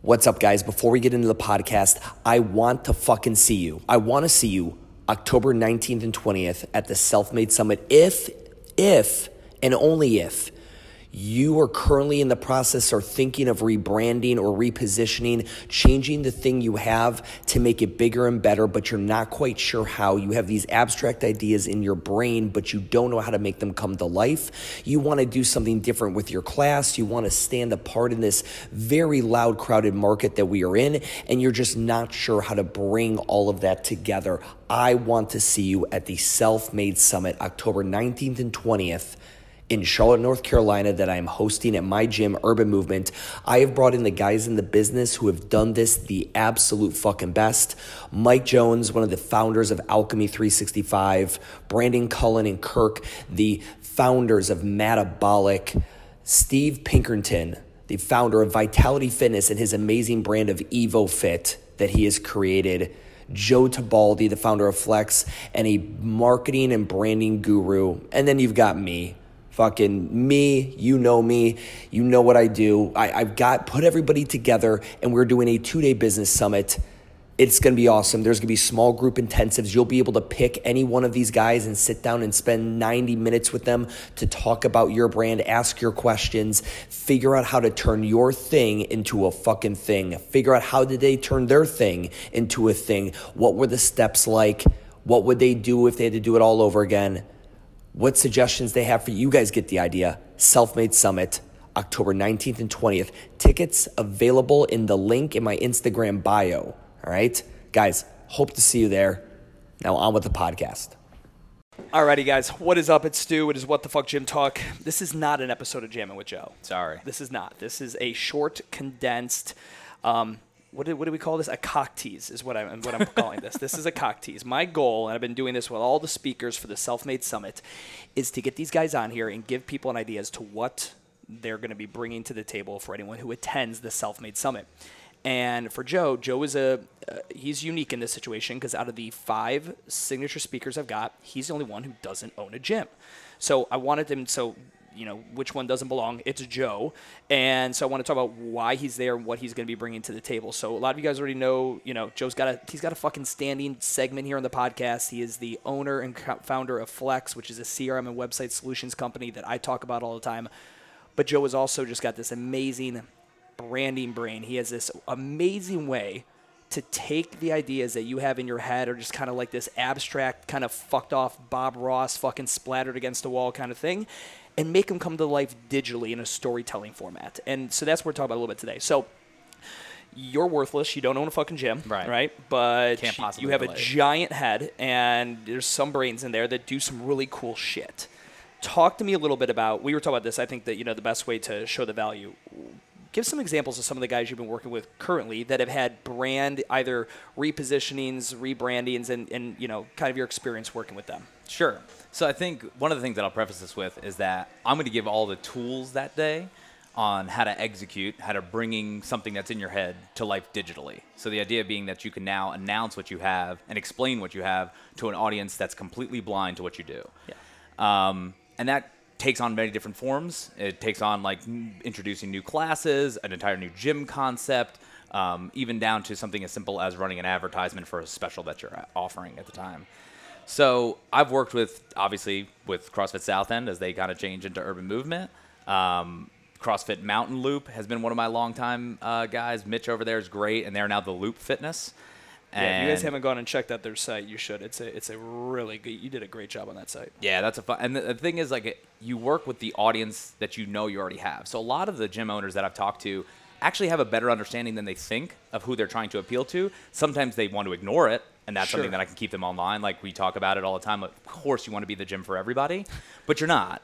What's up, guys? Before we get into the podcast, I want to fucking see you. I want to see you October 19th and 20th at the Self Made Summit. If, if, and only if you are currently in the process or thinking of rebranding or repositioning, changing the thing you have to make it bigger and better, but you're not quite sure how. You have these abstract ideas in your brain, but you don't know how to make them come to life. You want to do something different with your class. You want to stand apart in this very loud, crowded market that we are in, and you're just not sure how to bring all of that together. I want to see you at the Self Made Summit, October 19th and 20th in Charlotte, North Carolina, that I am hosting at my gym, Urban Movement. I have brought in the guys in the business who have done this the absolute fucking best. Mike Jones, one of the founders of Alchemy 365, Brandon Cullen and Kirk, the founders of Metabolic, Steve Pinkerton, the founder of Vitality Fitness and his amazing brand of EvoFit that he has created. Joe Tabaldi, the founder of Flex, and a marketing and branding guru. And then you've got me, fucking me, you know me, you know what I do. I, I've got put everybody together and we're doing a two day business summit. It's gonna be awesome. There's gonna be small group intensives. You'll be able to pick any one of these guys and sit down and spend 90 minutes with them to talk about your brand, ask your questions, figure out how to turn your thing into a fucking thing. Figure out how did they turn their thing into a thing? What were the steps like? What would they do if they had to do it all over again? What suggestions they have for you. You guys get the idea. Self Made Summit, October 19th and 20th. Tickets available in the link in my Instagram bio. All right, guys, hope to see you there. Now, on with the podcast. Alrighty, guys, what is up? It's Stu. It is What the Fuck Gym Talk. This is not an episode of Jamming with Joe. Sorry. This is not. This is a short, condensed. Um, what do, what do we call this? A cock tease is what I'm what I'm calling this. This is a cock tease. My goal, and I've been doing this with all the speakers for the Self Made Summit, is to get these guys on here and give people an idea as to what they're going to be bringing to the table for anyone who attends the Self Made Summit. And for Joe, Joe is a uh, he's unique in this situation because out of the five signature speakers I've got, he's the only one who doesn't own a gym. So I wanted him so you know which one doesn't belong. It's Joe, and so I want to talk about why he's there and what he's going to be bringing to the table. So a lot of you guys already know, you know, Joe's got a he's got a fucking standing segment here on the podcast. He is the owner and founder of Flex, which is a CRM and website solutions company that I talk about all the time. But Joe has also just got this amazing branding brain. He has this amazing way to take the ideas that you have in your head or just kind of like this abstract kind of fucked off Bob Ross fucking splattered against the wall kind of thing and make them come to life digitally in a storytelling format. And so that's what we're talking about a little bit today. So you're worthless. You don't own a fucking gym, right? Right, but Can't you have a giant head, and there's some brains in there that do some really cool shit. Talk to me a little bit about. We were talking about this. I think that you know the best way to show the value. Give some examples of some of the guys you've been working with currently that have had brand either repositionings, rebrandings, and, and you know kind of your experience working with them. Sure. So I think one of the things that I'll preface this with is that I'm going to give all the tools that day on how to execute, how to bringing something that's in your head to life digitally. So the idea being that you can now announce what you have and explain what you have to an audience that's completely blind to what you do. Yeah. Um, and that takes on many different forms. It takes on like introducing new classes, an entire new gym concept, um, even down to something as simple as running an advertisement for a special that you're offering at the time. So I've worked with obviously with CrossFit South End as they kind of change into urban movement. Um, CrossFit Mountain Loop has been one of my longtime uh, guys. Mitch over there is great, and they're now the Loop Fitness. Yeah, if you guys haven't gone and checked out their site, you should. It's a it's a really good. You did a great job on that site. Yeah, that's a fun. And the, the thing is, like, it, you work with the audience that you know you already have. So a lot of the gym owners that I've talked to actually have a better understanding than they think of who they're trying to appeal to. Sometimes they want to ignore it, and that's Sure. something that I can keep them online. Like we talk about it all the time. Of course, you want to be the gym for everybody, but you're not.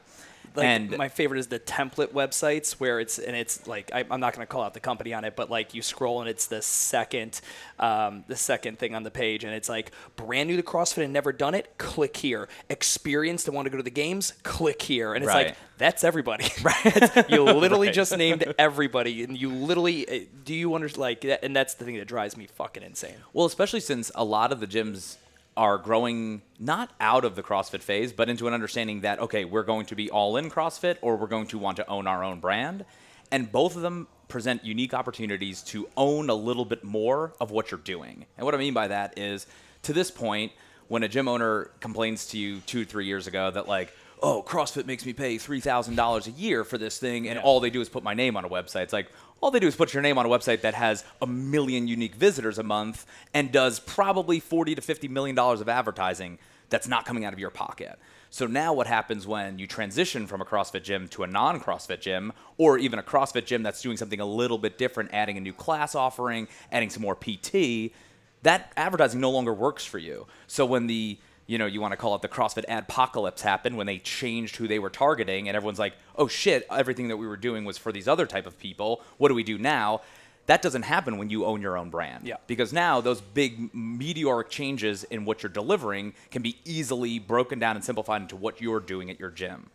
Like and my favorite is the template websites where it's and it's like I, I'm not going to call out the company on it, but like you scroll and it's the second, um, the second thing on the page, and it's like brand new to CrossFit and never done it. Click here. Experienced and want to go to the games. Click here, and it's like that's everybody. Right? you literally Right. just named everybody, and you literally uh, do you understand like that? And that's the thing that drives me fucking insane. Well, especially since a lot of the gyms are growing not out of the CrossFit phase, but into an understanding that, okay, we're going to be all in CrossFit or we're going to want to own our own brand. And both of them present unique opportunities to own a little bit more of what you're doing. And what I mean by that is, to this point, when a gym owner complains to you two, three years ago that like, oh, CrossFit makes me pay three thousand dollars a year for this thing, and Yeah. all they do is put my name on a website. It's like all they do is put your name on a website that has a million unique visitors a month and does probably forty to fifty million dollars of advertising that's not coming out of your pocket. So now what happens when you transition from a CrossFit gym to a non-CrossFit gym or even a CrossFit gym that's doing something a little bit different, adding a new class offering, adding some more PT, that advertising no longer works for you. So when the you know, you want to call it the CrossFit apocalypse happened when they changed who they were targeting and everyone's like, "Oh shit, everything that we were doing was for these other type of people. What do we do now?" That doesn't happen when you own your own brand. Yeah. Because now those big meteoric changes in what you're delivering can be easily broken down and simplified into what you're doing at your gym.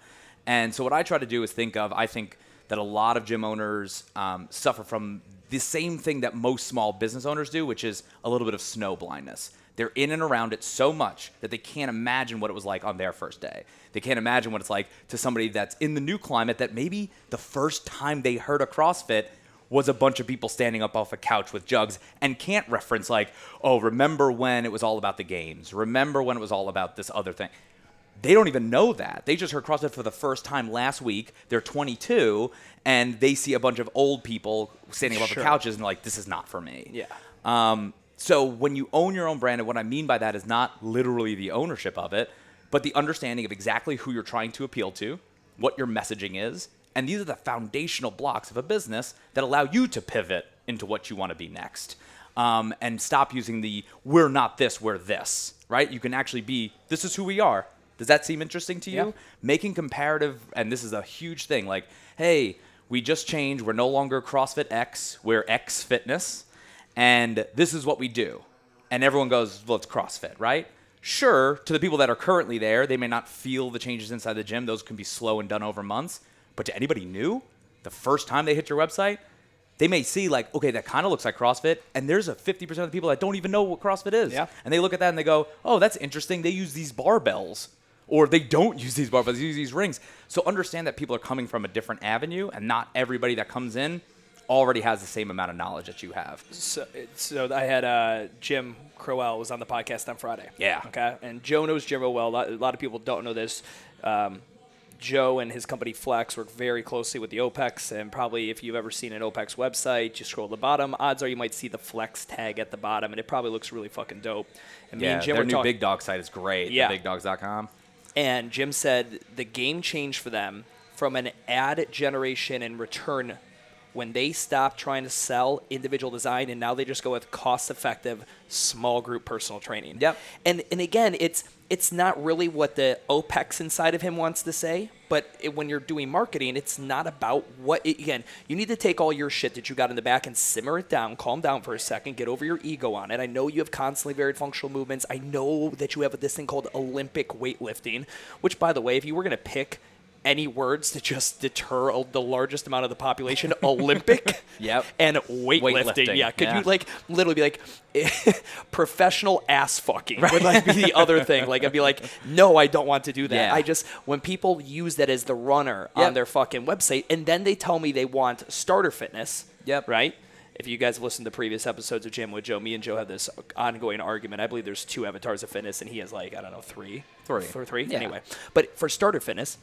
And so what I try to do is think of, I think that a lot of gym owners um, suffer from the same thing that most small business owners do, which is a little bit of snow blindness. They're in and around it so much that they can't imagine what it was like on their first day. They can't imagine what it's like to somebody that's in the new climate that maybe the first time they heard a CrossFit was a bunch of people standing up off a couch with jugs and can't reference like, oh, remember when it was all about the games? Remember when it was all about this other thing? They don't even know that. They just heard CrossFit for the first time last week. They're 22 and they see a bunch of old people standing above Sure. the couches and like, this is not for me. Yeah. Um, so when you own your own brand, and what I mean by that is not literally the ownership of it, but the understanding of exactly who you're trying to appeal to, what your messaging is, and these are the foundational blocks of a business that allow you to pivot into what you want to be next. Um, and stop using the "we're not this, we're this." Right? You can actually be "this is who we are." Does that seem interesting to you? Yeah. Making comparative, and this is a huge thing. Like, hey, we just changed. We're no longer CrossFit X. We're X Fitness and this is what we do. And everyone goes, well, it's CrossFit, right? Sure, to the people that are currently there, they may not feel the changes inside the gym. Those can be slow and done over months. But to anybody new, the first time they hit your website, they may see like, okay, that kind of looks like CrossFit, and there's a 50% of the people that don't even know what CrossFit is. Yeah. And they look at that and they go, oh, that's interesting. They use these barbells. Or they don't use these barbells, they use these rings. So understand that people are coming from a different avenue, and not everybody that comes in already has the same amount of knowledge that you have. So, so I had uh, Jim Crowell was on the podcast on Friday. Yeah. Okay. And Joe knows Jim real well. A lot, a lot of people don't know this. Um, Joe and his company Flex work very closely with the OPEX, and probably if you've ever seen an OPEX website, you scroll to the bottom. Odds are you might see the Flex tag at the bottom, and it probably looks really fucking dope. And me Yeah, and Jim their new talking. Big Dog site is great. Yeah. bigdogs.com. And Jim said the game changed for them from an ad generation and return when they stopped trying to sell individual design and now they just go with cost effective small group personal training. Yep. And and again, it's it's not really what the OPEX inside of him wants to say, but it, when you're doing marketing, it's not about what again, you need to take all your shit that you got in the back and simmer it down, calm down for a second, get over your ego on it. I know you have constantly varied functional movements. I know that you have this thing called Olympic weightlifting, which by the way, if you were going to pick any words to just deter the largest amount of the population, Olympic Yep. and weightlifting. Weightlifting, Yeah, could yeah. you like literally be like professional ass fucking would like be the other thing. Like I'd be like, no, I don't want to do that. Yeah. I just when people use that as the runner on their fucking website, and then they tell me they want starter fitness. Yep. Right. If you guys have listened to previous episodes of Jam with Joe, me and Joe have this ongoing argument. I believe there's two avatars of fitness, and he has like I don't know three, Three. for three. Yeah. Anyway, but for starter fitness,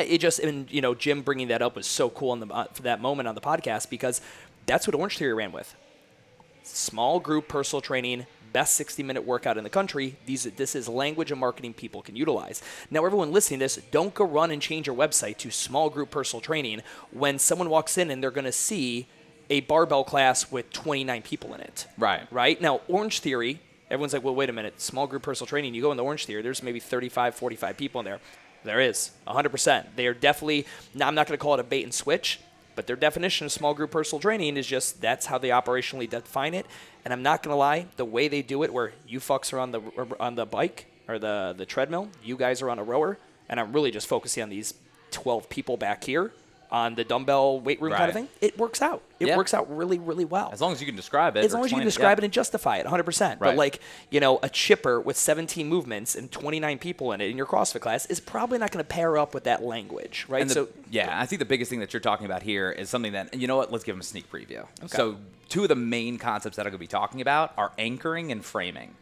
it just and you know Jim bringing that up was so cool in the uh, for that moment on the podcast because that's what Orange Theory ran with. Small group personal training, best 60 minute workout in the country. These this is language and marketing people can utilize. Now everyone listening to this, don't go run and change your website to small group personal training when someone walks in and they're going to see a barbell class with 29 people in it. Right. Right? Now Orange Theory, everyone's like, "Well, wait a minute. Small group personal training, you go in the Orange Theory, there's maybe 35, 45 people in there." There is 100%. They are definitely now I'm not going to call it a bait and switch, but their definition of small group personal training is just that's how they operationally define it. And I'm not going to lie, the way they do it, where you fucks are on the on the bike or the the treadmill, you guys are on a rower, and I'm really just focusing on these 12 people back here. On the dumbbell weight room kind of thing, it works out. It Yeah. works out really, really well. As long as you can describe it. as long as you can it, describe yeah. it and justify it 100%. But Right. like, you know, a chipper with 17 movements and 29 people in it in your CrossFit class is probably not going to pair up with that language, right? The- so yeah, I think the biggest thing that you're talking about here is something that, and you know what? Let's give them a sneak preview. So, two of the main concepts that I'm going to be talking about are anchoring and framing.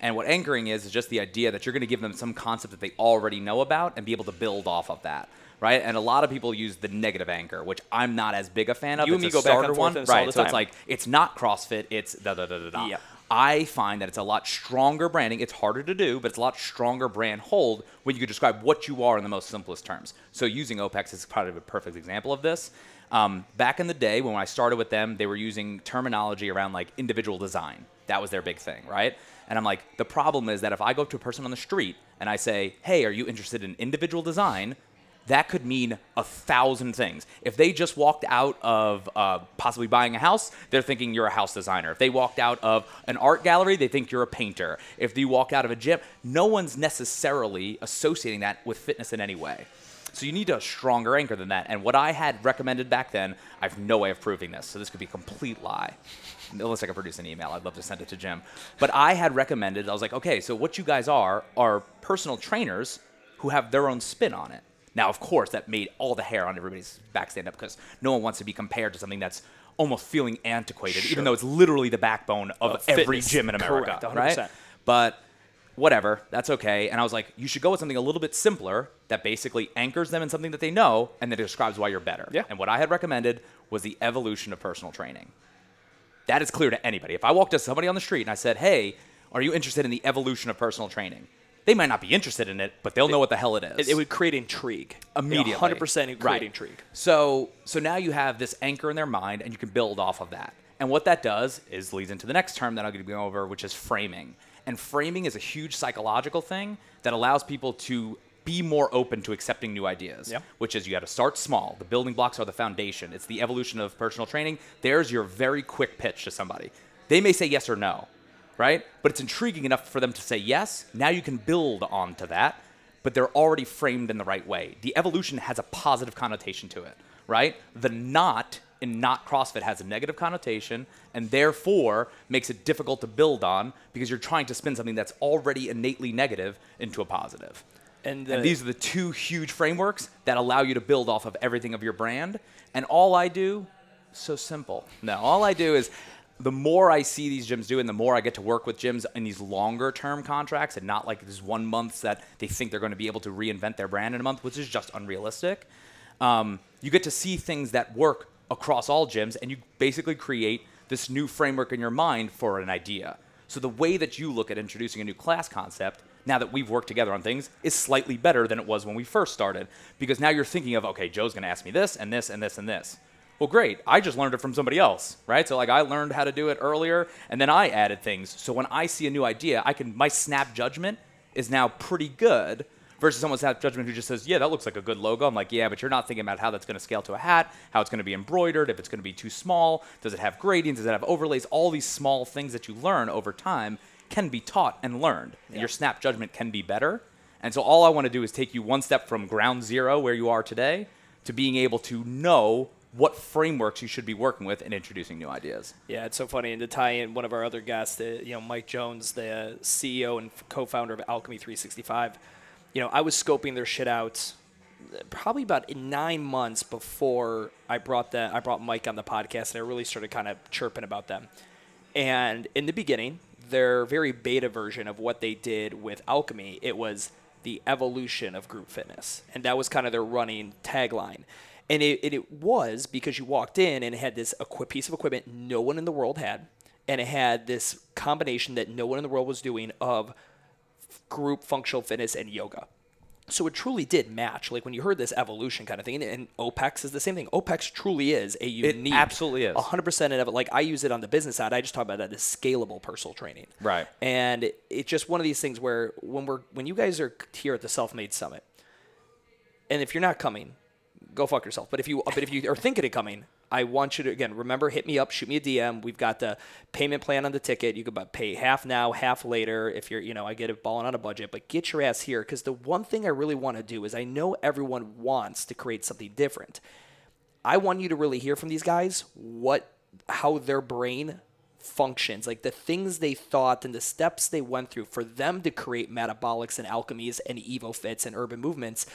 And what anchoring is is just the idea that you're going to give them some concept that they already know about and be able to build off of that, right? And a lot of people use the negative anchor, which I'm not as big a fan of. You and me go back and one, on this all right? So it's like it's not CrossFit, it's da da da da da. Yep. I find that it's a lot stronger branding. It's harder to do, but it's a lot stronger brand hold when you can describe what you are in the most simplest terms. So using OPEX is probably a perfect example of this. Um, back in the day when I started with them, they were using terminology around like individual design. That was their big thing, right? And I'm like, the problem is that if I go up to a person on the street and I say, hey, are you interested in individual design? That could mean a thousand things. If they just walked out of uh, possibly buying a house, they're thinking you're a house designer. If they walked out of an art gallery, they think you're a painter. If you walk out of a gym, no one's necessarily associating that with fitness in any way. So you need a stronger anchor than that. And what I had recommended back then, I have no way of proving this. So this could be a complete lie. Unless I can produce an email, I'd love to send it to Jim. But I had recommended, I was like, okay, so what you guys are are personal trainers who have their own spin on it. Now, of course, that made all the hair on everybody's back stand up because no one wants to be compared to something that's almost feeling antiquated, even though it's literally the backbone of, Of every fitness. gym in America, Correct, 100%. right? But whatever, that's okay. And I was like, you should go with something a little bit simpler that basically anchors them in something that they know and that describes why you're better. Yeah. And what I had recommended was the evolution of personal training. That is clear to anybody. If I walked up to somebody on the street and I said, hey, are you interested in the evolution of personal training? They might not be interested in it, but they'll know what the hell it is it, it would create intrigue. immediately. 100% create Right. intrigue. So so now you have this anchor in their mind and you can build off of that. And what that does is leads into the next term that I'm going to go over, which is framing. And framing is a huge psychological thing that allows people to be more open to accepting new ideas. Yep. Which is you got to start small. The building blocks are the foundation. It's the evolution of personal training. There's your very quick pitch to somebody. They may say yes or no, right? But it's intriguing enough for them to say yes. Now you can build onto that, but they're already framed in the right way. The evolution has a positive connotation to it, right? The not in not CrossFit has a negative connotation and therefore makes it difficult to build on because you're trying to spin something that's already innately negative into a positive. And, And these are the two huge frameworks that allow you to build off of everything of your brand. And all I do, so simple. No, all I do is the more I see these gyms do and the more I get to work with gyms in these longer term contracts and not like these one months that they think they're going to be able to reinvent their brand in a month, which is just unrealistic. Um, you get to see things that work across all gyms and you basically create this new framework in your mind for an idea. So the way that you look at introducing a new class concept, now that we've worked together on things, is slightly better than it was when we first started. Because now you're thinking of, okay, Joe's gonna ask me this and this and this and this. Well, great. I just learned it from somebody else, right? So like I learned how to do it earlier and then I added things. So when I see a new idea, I can my snap judgment is now pretty good versus someone's snap judgment who just says, "Yeah, that looks like a good logo." I'm like, "Yeah, but you're not thinking about how that's going to scale to a hat, how it's going to be embroidered, if it's going to be too small, does it have gradients, does it have overlays? All these small things that you learn over time can be taught and learned. And your snap judgment can be better. And so all I want to do is take you one step from ground zero where you are today to being able to know what frameworks you should be working with and introducing new ideas. Yeah, it's so funny. And to tie in one of our other guests, the, you know, Mike Jones, the CEO and co-founder of Alchemy 365. You know, I was scoping their shit out uh, probably about nine months before I brought the I brought Mike on the podcast, and I really started kind of chirping about them. And in the beginning, their very beta version of what they did with Alchemy, it was the evolution of group fitness, and that was kind of their running tagline. And it, it, it was because you walked in and it had this equi- piece of equipment no one in the world had, and it had this combination that no one in the world was doing of group functional fitness and yoga. So it truly did match. Like when you heard this evolution kind of thing, and, OPEX is the same thing. OPEX truly is a unique, absolutely is. 100% of it. Like I use it on the business side. I just talk about that as scalable personal training. Right. And it, it's just one of these things where when we're when you guys are here at the Self Made Summit, and if you're not coming, go fuck yourself. But if you but if you are thinking of coming, I want you to again remember hit me up, shoot me a DM. We've got the payment plan on the ticket. You bu- pay half now, half later. If you're you know I get it balling on a budget, but get your ass here because the one thing I really want to do is I know everyone wants to create something different. I want you to really hear from these guys what how their brain functions, like the things they thought and the steps they went through for them to create metabolics and alchemies and evo fits and urban movements.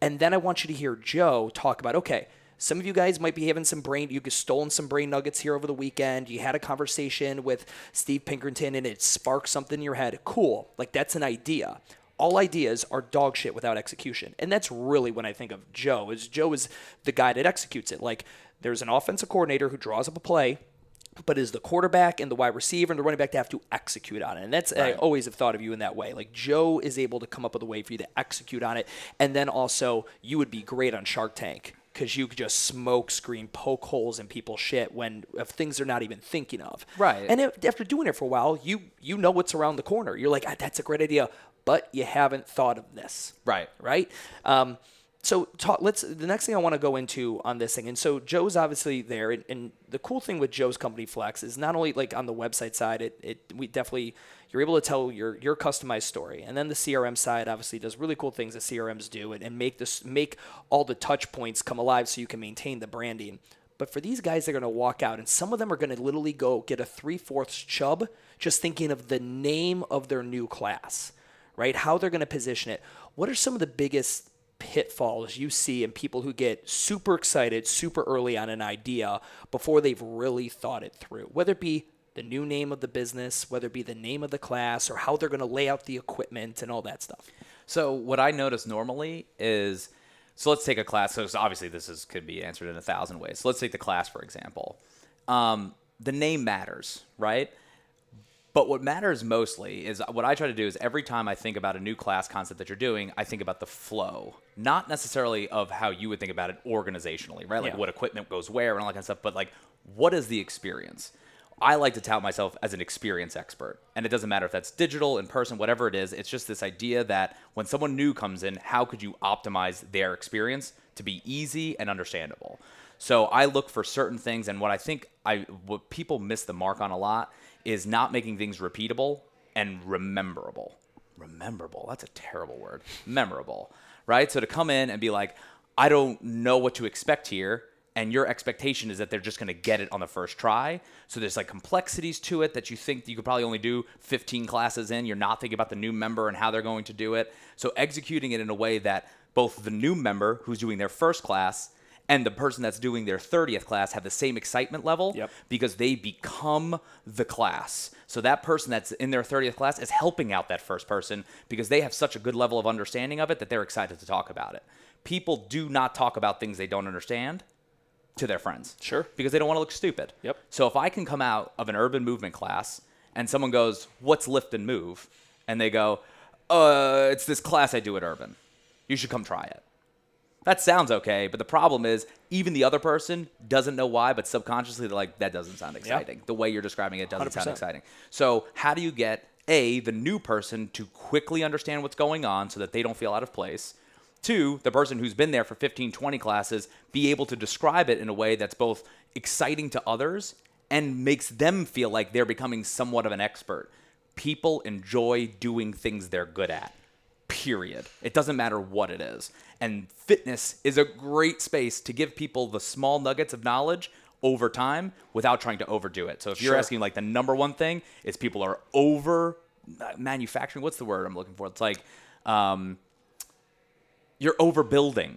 And then I want you to hear Joe talk about okay, some of you guys might be having some brain, you stolen some brain nuggets here over the weekend. You had a conversation with Steve Pinkerton and it sparked something in your head. Cool. Like that's an idea. All ideas are dog shit without execution. And that's really when I think of Joe, is Joe is the guy that executes it. Like there's an offensive coordinator who draws up a play, but is the quarterback and the wide receiver and the running back to have to execute on it. And that's I always have thought of you in that way. Like Joe is able to come up with a way for you to execute on it, and then also you would be great on Shark Tank because you could just smoke screen, poke holes in people's shit when of things they're not even thinking of. Right. And if, after doing it for a while, you you know what's around the corner. You're like, ah, that's a great idea, but you haven't thought of this Right. right? Um, so let's. The next thing I want to go into on this thing, and so Joe's obviously there, and, and the cool thing with Joe's company Flex is not only like on the website side, it, it we definitely you're able to tell your your customized story, and then the CRM side obviously does really cool things that CRMs do, and, and make this make all the touch points come alive so you can maintain the branding. But for these guys, they're going to walk out, and some of them are going to literally go get a three fourths chub just thinking of the name of their new class, right? How they're going to position it. What are some of the biggest pitfalls you see in people who get super excited super early on an idea before they've really thought it through? Whether it be the new name of the business, whether it be the name of the class, or how they're going to lay out the equipment and all that stuff. So what I notice normally is, so let's take a class. So obviously this is could be answered in a thousand ways. So let's take the class for example. Um, the name matters, right? But what matters mostly is what I try to do is every time I think about a new class concept that you're doing, I think about the flow, not necessarily of how you would think about it organizationally, right? Like Yeah. what equipment goes where and all that kind of stuff, but like what is the experience? I like to tout myself as an experience expert. And it doesn't matter if that's digital, in person, whatever it is. It's just this idea that when someone new comes in, how could you optimize their experience to be easy and understandable? So I look for certain things, and what I think I what people miss the mark on a lot is not making things repeatable and rememberable. Rememberable. That's a terrible word. Memorable, right? So to come in and be like, I don't know what to expect here, and your expectation is that they're just going to get it on the first try. So there's like complexities to it that you think you could probably only do 15 classes in. You're not thinking about the new member and how they're going to do it. So executing it in a way that both the new member who's doing their first class and the person that's doing their 30th class have the same excitement level Yep. because they become the class. So that person that's in their 30th class is helping out that first person because they have such a good level of understanding of it that they're excited to talk about it. People do not talk about things they don't understand to their friends. Sure. Because they don't want to look stupid. Yep. So if I can come out of an urban movement class and someone goes, "What's lift and move?" and they go, "Uh, it's this class I do at Urban. You should come try it." That sounds okay, but the problem is even the other person doesn't know why, but subconsciously they're like, that doesn't sound exciting. The way you're describing it doesn't sound 100%. exciting. So how do you get A, the new person to quickly understand what's going on so that they don't feel out of place? Two, the person who's been there for 15, 20 classes, be able to describe it in a way that's both exciting to others and makes them feel like they're becoming somewhat of an expert. People enjoy doing things they're good at period. It doesn't matter what it is. And fitness is a great space to give people the small nuggets of knowledge over time without trying to overdo it. So if you're asking like the number one thing is people are over uh, manufacturing. What's the word I'm looking for? It's like um, you're overbuilding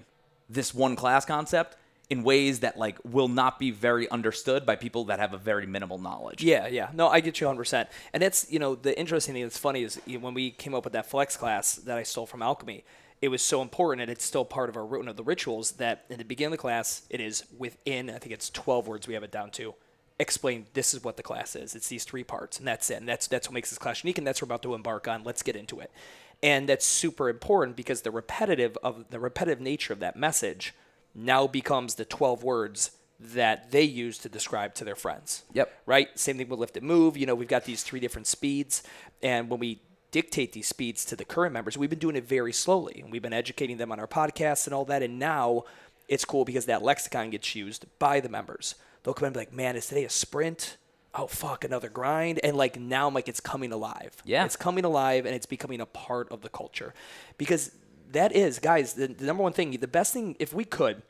this one class concept in ways that like will not be very understood by people that have a very minimal knowledge. Yeah, yeah. No, I get you 100%. And that's, you know, the interesting thing that's funny is you know, when we came up with that flex class that I stole from Alchemy, it was so important and it's still part of our root of the rituals that in the beginning of the class, it is within, I think it's 12 words we have it down to, explain this is what the class is. It's these three parts and that's it. And that's, that's what makes this class unique and that's what we're about to embark on. Let's get into it. And that's super important because the repetitive of the repetitive nature of that message now becomes the 12 words that they use to describe to their friends Yep. right? Same thing with lift and move. You know, we've got these three different speeds, and when we dictate these speeds to the current members, we've been doing it very slowly, and we've been educating them on our podcasts and all that. And now it's cool because that lexicon gets used by the members. They'll come in and be like, "Man, is today a sprint?" Oh fuck, another grind, and like now, I'm like it's coming alive. Yeah. it's coming alive, and it's becoming a part of the culture, because that is, guys, the, the number one thing, the best thing, if we could,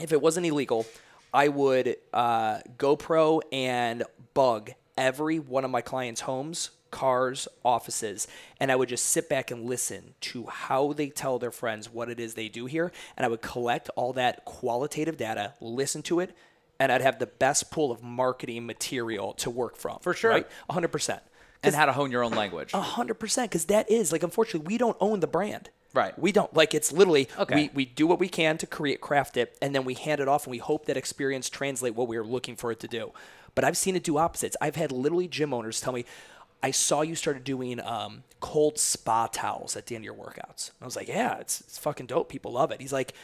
if it wasn't illegal, I would uh, GoPro and bug every one of my clients' homes, cars, offices, and I would just sit back and listen to how they tell their friends what it is they do here. And I would collect all that qualitative data, listen to it, and I'd have the best pool of marketing material to work from. For sure. Right? 100%. and how to hone your own language. Hundred percent, because that is like unfortunately we don't own the brand. Right. We don't like it's literally Okay. we, we do what we can to create craft it and then we hand it off and we hope that experience translate what we are looking for it to do. But I've seen it do opposites. I've had literally gym owners tell me, I saw you started doing um, cold spa towels at the end of your workouts. I was like, yeah, it's, it's fucking dope. People love it. He's like,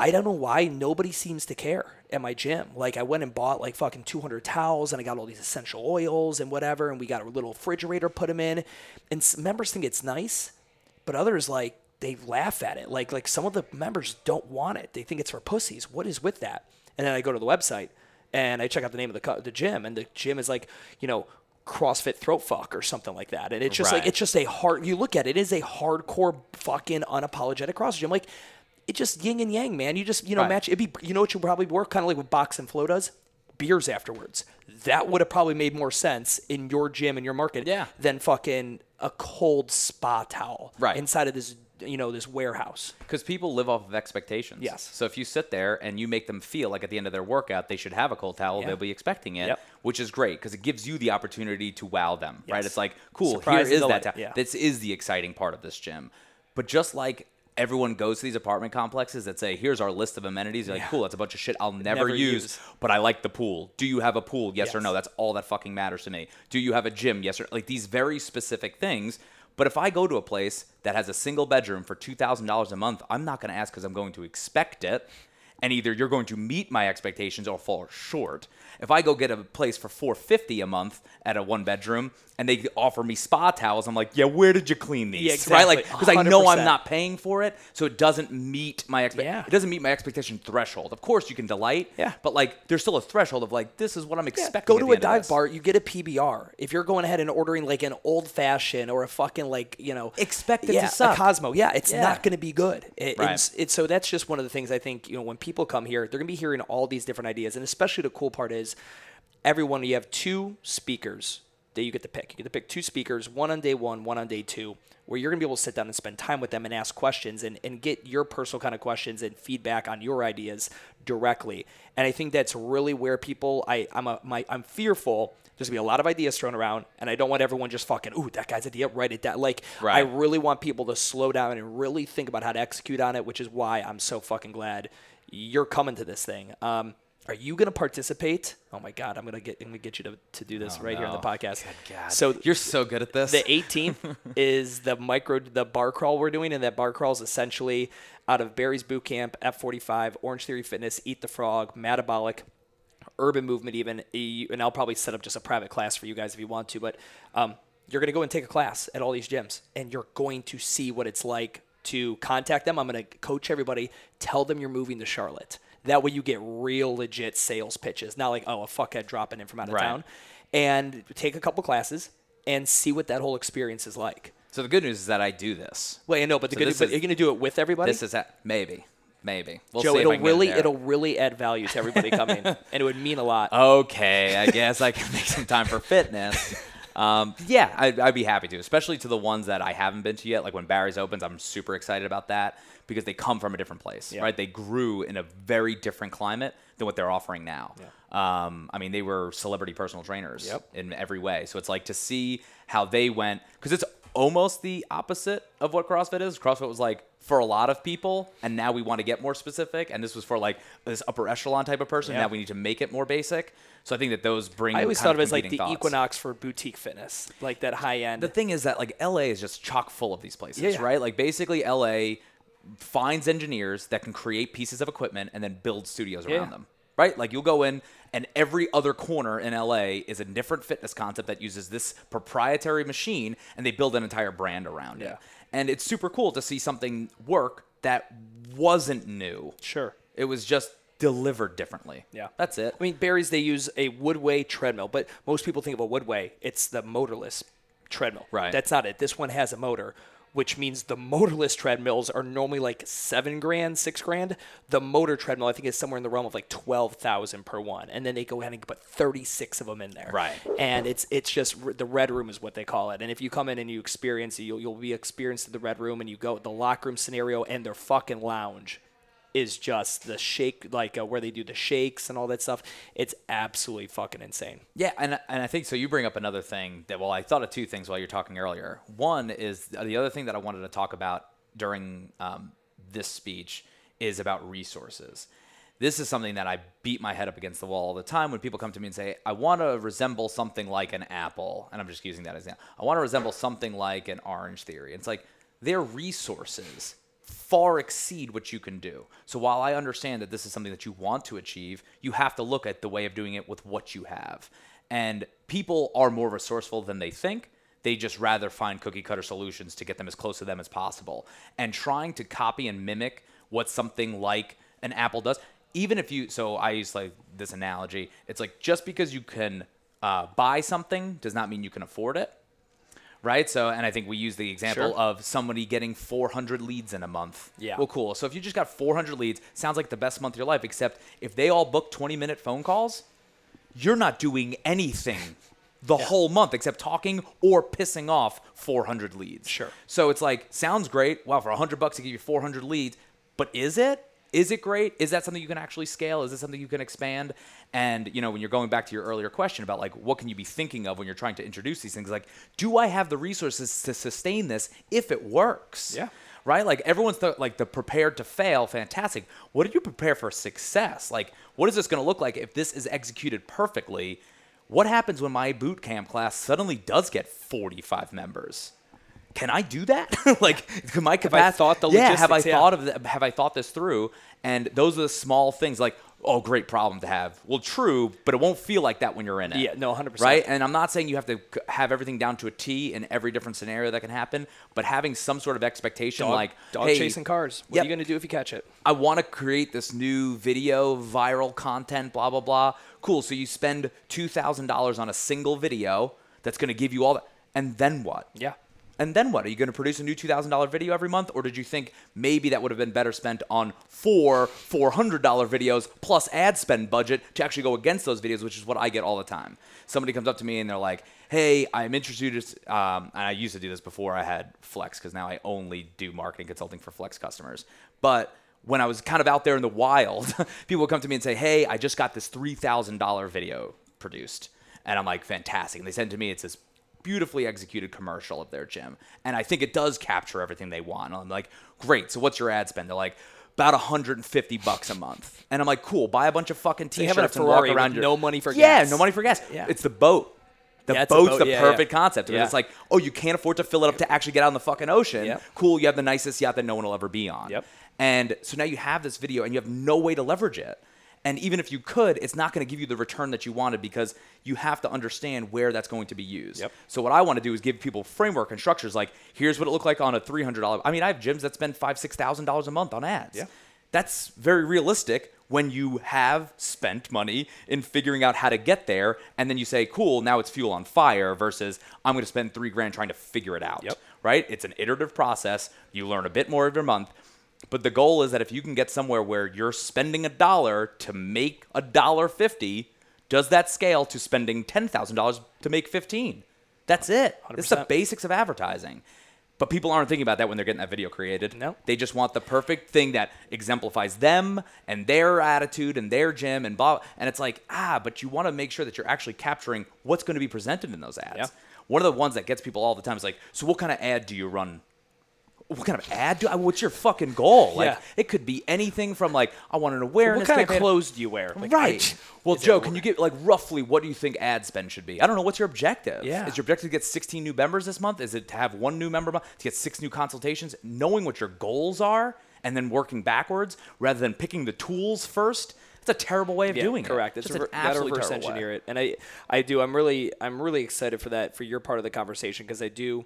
I don't know why nobody seems to care at my gym. Like I went and bought like fucking 200 towels and I got all these essential oils and whatever and we got a little refrigerator put them in and members think it's nice, but others like they laugh at it. Like like some of the members don't want it. They think it's for pussies. What is with that? And then I go to the website and I check out the name of the the gym and the gym is like, you know, CrossFit throat fuck or something like that. And it's just like it's just a hard you look at it, it is a hardcore fucking unapologetic CrossFit gym. Like it just yin and yang, man. You just you know Right. match. It'd be you know what you probably work kind of like what Box and Flow does. Beers afterwards. That would have probably made more sense in your gym and your market Yeah. than fucking a cold spa towel Right. inside of this you know this warehouse. Because people live off of expectations. Yes. So if you sit there and you make them feel like at the end of their workout they should have a cold towel, Yeah. they'll be expecting it, Yep. which is great because it gives you the opportunity to wow them, right? It's like, cool, Surprise here and that towel. yeah. This is the exciting part of this gym. But just like everyone goes to these apartment complexes that say, here's our list of amenities, you're like, Yeah. cool, that's a bunch of shit I'll never, Never use, use. but I like the pool. Do you have a pool? Yes, or no? That's all that fucking matters to me. Do you have a gym? Yes or like these very specific things. But if I go to a place that has a single bedroom for two thousand dollars a month, I'm not going to ask because I'm going to expect it, and either you're going to meet my expectations or fall short. If I go get a place for four fifty a month at a one bedroom and they offer me spa towels, I'm like, yeah, where did you clean these? Yeah, Right? Like because I know I'm not paying for it, so it doesn't meet my expect. Yeah. It doesn't meet my expectation threshold. Of course, you can delight. Yeah. But like, there's still a threshold of like, this is what I'm Yeah, expecting. Go to a dive bar, you get a PBR. If you're going ahead and ordering like an old fashioned or a fucking like you know Expect it to suck. a Cosmo, yeah, it's Yeah. not going to be good. It, Right. it's, it's so that's just one of the things I think you know when people come here, they're going to be hearing all these different ideas, and especially the cool part is everyone you have two speakers that you get to pick. You get to pick two speakers, one on day one, one on day two, where you're gonna be able to sit down and spend time with them and ask questions and, and get your personal kind of questions and feedback on your ideas directly. And I think that's really where people I, I'm a my I'm fearful there's gonna be a lot of ideas thrown around, and I don't want everyone just fucking, ooh, that guy's idea, write it down. Like, I really want people to slow down and really think about how to execute on it, which is why I'm so fucking glad you're coming to this thing. Um, are you gonna participate? Oh my god, I'm gonna get I'm gonna get you to, to do this right here on the Oh, podcast. So You're so good at this. the 18th is the micro the bar crawl we're doing, and that bar crawl is essentially out of Barry's Boot Camp, F45, Orange Theory Fitness, Eat the Frog, Metabolic, Urban Movement, even. And I'll probably set up just a private class for you guys if you want to. But um, you're going to go and take a class at all these gyms, and you're going to see what it's like to contact them. I'm going to coach everybody, tell them you're moving to Charlotte. That way you get real legit sales pitches, not like, oh, a fuckhead dropping in from out of Right. town. And take a couple classes and see what that whole experience is like. so the good news is that I do this. Well, I know, but the So good, this but you're going to do it with everybody. This is at, maybe, maybe. We'll Joe, see if I it'll can it really, it'll really add value to everybody coming, and it would mean a lot. okay, I guess I can make some time for fitness. Um, yeah, I'd, I'd be happy to, especially to the ones that I haven't been to yet. Like when Barry's opens, I'm super excited about that because they come from a different place, Yeah. right? They grew in a very different climate than what they're offering now. Um, I mean, they were celebrity personal trainers Yep. in every way. So it's like to see how they went because it's almost the opposite of what CrossFit is. CrossFit was like for a lot of people, and now we want to get more specific. And this was for like this upper echelon type of person. Yeah. Now we need to make it more basic. So I think that those bring. I always thought of it as like the thoughts. Equinox for boutique fitness, like that high end. The thing is that like LA is just chock full of these places, Yeah, yeah. right? Like basically LA finds engineers that can create pieces of equipment and then build studios Yeah. around them. Right? Like you'll go in and every other corner in LA is a different fitness concept that uses this proprietary machine and they build an entire brand around Yeah. it. And it's super cool to see something work that wasn't new. Sure. It was just delivered differently. Yeah. That's it. I mean, Barry's they use a Woodway treadmill, but most people think of a Woodway, it's the motorless treadmill. Right. That's not it. This one has a motor. Which means the motorless treadmills are normally like seven grand, six grand. The motor treadmill, I think, is somewhere in the realm of like twelve thousand per one, and then they go ahead and put thirty six of them in there. Right. And it's it's just the red room is what they call it. And if you come in and you experience it, you'll you'll be experienced in the red room, and you go the locker room scenario and their fucking lounge is just the shake like uh, where they do the shakes and all that stuff. It's absolutely fucking insane. Yeah, and and I think so. You bring up another thing that well, I thought of two things while you're talking earlier. One is the other thing that I wanted to talk about during um, this speech is about resources. This is something that I beat my head up against the wall all the time when people come to me and say, "I want to resemble something like an Apple," and I'm just using that as an. I want to resemble something like an Orange Theory. It's like their resources far exceed what you can do. So while I understand that this is something that you want to achieve, you have to look at the way of doing it with what you have. And people are more resourceful than they think. They just rather find cookie cutter solutions to get them as close to them as possible. And trying to copy and mimic what something like an Apple does, even if you, so I use like this analogy, it's like just because you can uh, buy something does not mean you can afford it right? So, and I think we use the example Sure. of somebody getting 400 leads in a month. Yeah. Well, cool. So if you just got 400 leads, sounds like the best month of your life. Except if they all book 20 minute phone calls, you're not doing anything the whole month except talking or pissing off 400 leads. Sure. So it's like sounds great. Wow, for 100 bucks to give you 400 leads, but is it? Is it great? Is that something you can actually scale? Is it something you can expand? And you know, when you're going back to your earlier question about like what can you be thinking of when you're trying to introduce these things, like do I have the resources to sustain this if it works? Yeah. Right? Like everyone's the, like the prepared to fail, fantastic. What do you prepare for success? Like what is this going to look like if this is executed perfectly? What happens when my boot camp class suddenly does get 45 members? Can I do that? like, can my capacity? thought the logistics? yeah, have I? Yeah. thought of the, have I thought this through? And those are the small things. Like, oh, great problem to have. Well, true, but it won't feel like that when you're in it. Yeah, no, 100%. Right, and I'm not saying you have to have everything down to a T in every different scenario that can happen, but having some sort of expectation, Dog, like dog hey, chasing cars. What Yep. are you gonna do if you catch it? I want to create this new video, viral content, blah, blah, blah. Cool. So you spend $2,000 on a single video that's going to give you all that. And then what? Yeah. And then what? Are you going to produce a new $2,000 video every month? Or did you think maybe that would have been better spent on four $400 videos plus ad spend budget to actually go against those videos, which is what I get all the time. Somebody comes up to me and they're like, hey, I'm interested. Um, and I used to do this before I had Flex because now I only do marketing consulting for Flex customers. But when I was kind of out there in the wild, people would come to me and say, hey, I just got this $3,000 video produced. And I'm like, fantastic. And they send to me, it's this beautifully executed commercial of their gym. And I think it does capture everything they want. And I'm like, great. So what's your ad spend? They're like, about 150 bucks a month. And I'm like, cool, buy a bunch of fucking you having a t-shirts and walk around your no money for Yeah, gas. no money for gas. Yeah. It's the boat. The Yeah, boat's boat. the Yeah, perfect yeah. concept. Yeah. It's like, oh, you can't afford to fill it up to actually get out in the fucking ocean. Yep. Cool, you have the nicest yacht that no one will ever be on. Yep. And so now you have this video and you have no way to leverage it. And even if you could, it's not going to give you the return that you wanted because you have to understand where that's going to be used. Yep. So what I want to do is give people framework and structures like here's what it looked like on a three hundred dollar. I mean, I have gyms that spend five six thousand dollars a month on ads. Yeah. That's very realistic when you have spent money in figuring out how to get there, and then you say, "Cool, now it's fuel on fire." Versus, "I'm going to spend three grand trying to figure it out." Yep. Right? It's an iterative process. You learn a bit more every month. But the goal is that if you can get somewhere where you're spending a dollar to make a dollar fifty, does that scale to spending ten thousand dollars to make fifteen? That's it. This is the basics of advertising. But people aren't thinking about that when they're getting that video created. No. They just want the perfect thing that exemplifies them and their attitude and their gym and blah. And it's like, ah, but you want to make sure that you're actually capturing what's going to be presented in those ads. Yeah. One of the ones that gets people all the time is like, so what kind of ad do you run? What kind of ad do? What's your fucking goal? Like, Yeah. it could be anything from like, I want an awareness. What kind of clothes do you wear? Like, right. I- well, Joe, a- can you get like roughly what do you think ad spend should be? I don't know. What's your objective? Yeah. Is your objective to get 16 new members this month? Is it to have one new member month? To get six new consultations? Knowing what your goals are and then working backwards rather than picking the tools first. That's a terrible way of Yeah, doing correct. it. Correct. It's Just a an gotta reverse terrible way. engineer it, and I, I do. I'm really, I'm really excited for that for your part of the conversation because I do.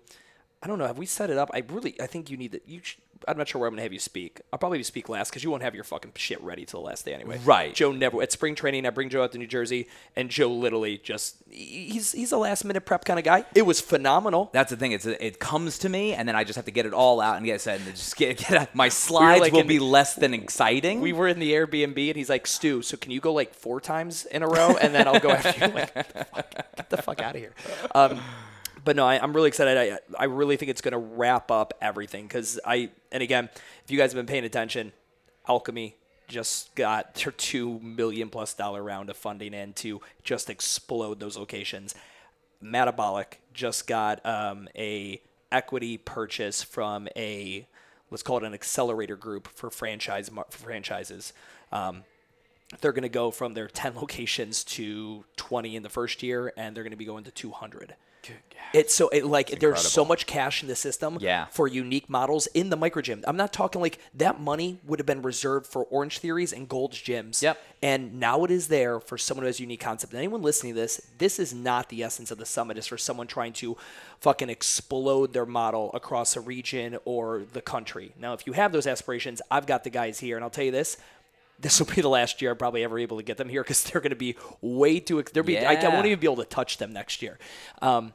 I don't know. Have we set it up? I really, I think you need that. You, sh- I'm not sure where I'm gonna have you speak. I'll probably speak last because you won't have your fucking shit ready till the last day anyway. Right. Joe never at spring training. I bring Joe out to New Jersey, and Joe literally just he's he's a last minute prep kind of guy. It was phenomenal. That's the thing. It's it comes to me, and then I just have to get it all out and get said, and just get get my slides like will in- be less than exciting. We were in the Airbnb, and he's like, "Stu, so can you go like four times in a row, and then I'll go after you?" Like, get the fuck, get the fuck out of here. Um, but no, I, I'm really excited. I, I really think it's going to wrap up everything because I, and again, if you guys have been paying attention, Alchemy just got their two million plus dollar round of funding in to just explode those locations. Metabolic just got um, a equity purchase from a let's call it an accelerator group for franchise for franchises. Um, they're going to go from their 10 locations to 20 in the first year, and they're going to be going to 200. It's so it like there's so much cash in the system Yeah. for unique models in the micro gym. I'm not talking like that money would have been reserved for Orange Theories and Gold's gyms. Yep. And now it is there for someone who has a unique concept. And anyone listening to this, this is not the essence of the summit. It's for someone trying to fucking explode their model across a region or the country. Now, if you have those aspirations, I've got the guys here, and I'll tell you this. This will be the last year I'm probably ever able to get them here because they're going to be way too. They're be. I, I won't even be able to touch them next year. Um,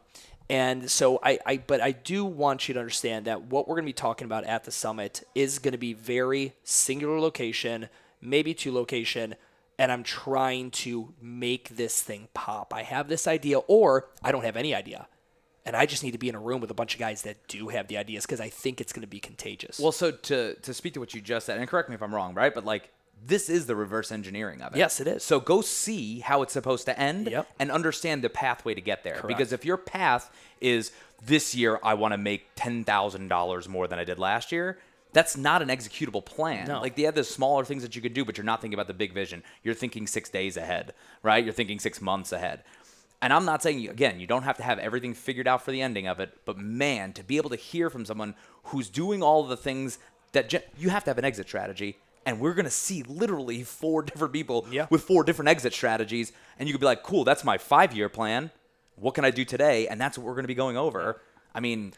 and so I, I, but I do want you to understand that what we're going to be talking about at the summit is going to be very singular location, maybe two location, and I'm trying to make this thing pop. I have this idea, or I don't have any idea. And I just need to be in a room with a bunch of guys that do have the ideas because I think it's going to be contagious. well, so to to speak to what you just said, and correct me if I'm wrong, right? But like this is the reverse engineering of it. Yes, it is. So go see how it's supposed to end Yep. and understand the pathway to get there. Correct. Because if your path is this year, I want to make ten thousand dollars more than I did last year. That's not an executable plan. No. Like the other smaller things that you could do, but you're not thinking about the big vision. You're thinking six days ahead, right? You're thinking six months ahead. And I'm not saying again, you don't have to have everything figured out for the ending of it, but man, to be able to hear from someone who's doing all the things that you have to have an exit strategy. And we're gonna see literally four different people Yeah. with four different exit strategies, and you could be like, "Cool, that's my five-year plan. What can I do today?" And that's what we're gonna be going over. I mean,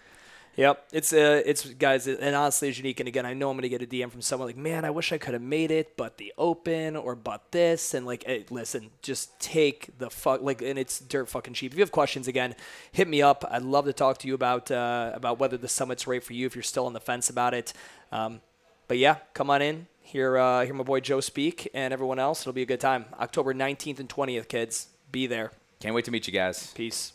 Yep, it's uh, it's guys, and honestly, it's unique. And again, I know I'm gonna get a DM from someone like, "Man, I wish I could have made it, but the open or but this." And like, hey, listen, just take the fuck like, and it's dirt fucking cheap. If you have questions, again, hit me up. I'd love to talk to you about uh, about whether the summit's right for you if you're still on the fence about it. Um, but yeah, come on in, hear uh, hear my boy Joe speak, and everyone else. It'll be a good time. October 19th and 20th, kids, be there. can't wait to meet you guys. Peace.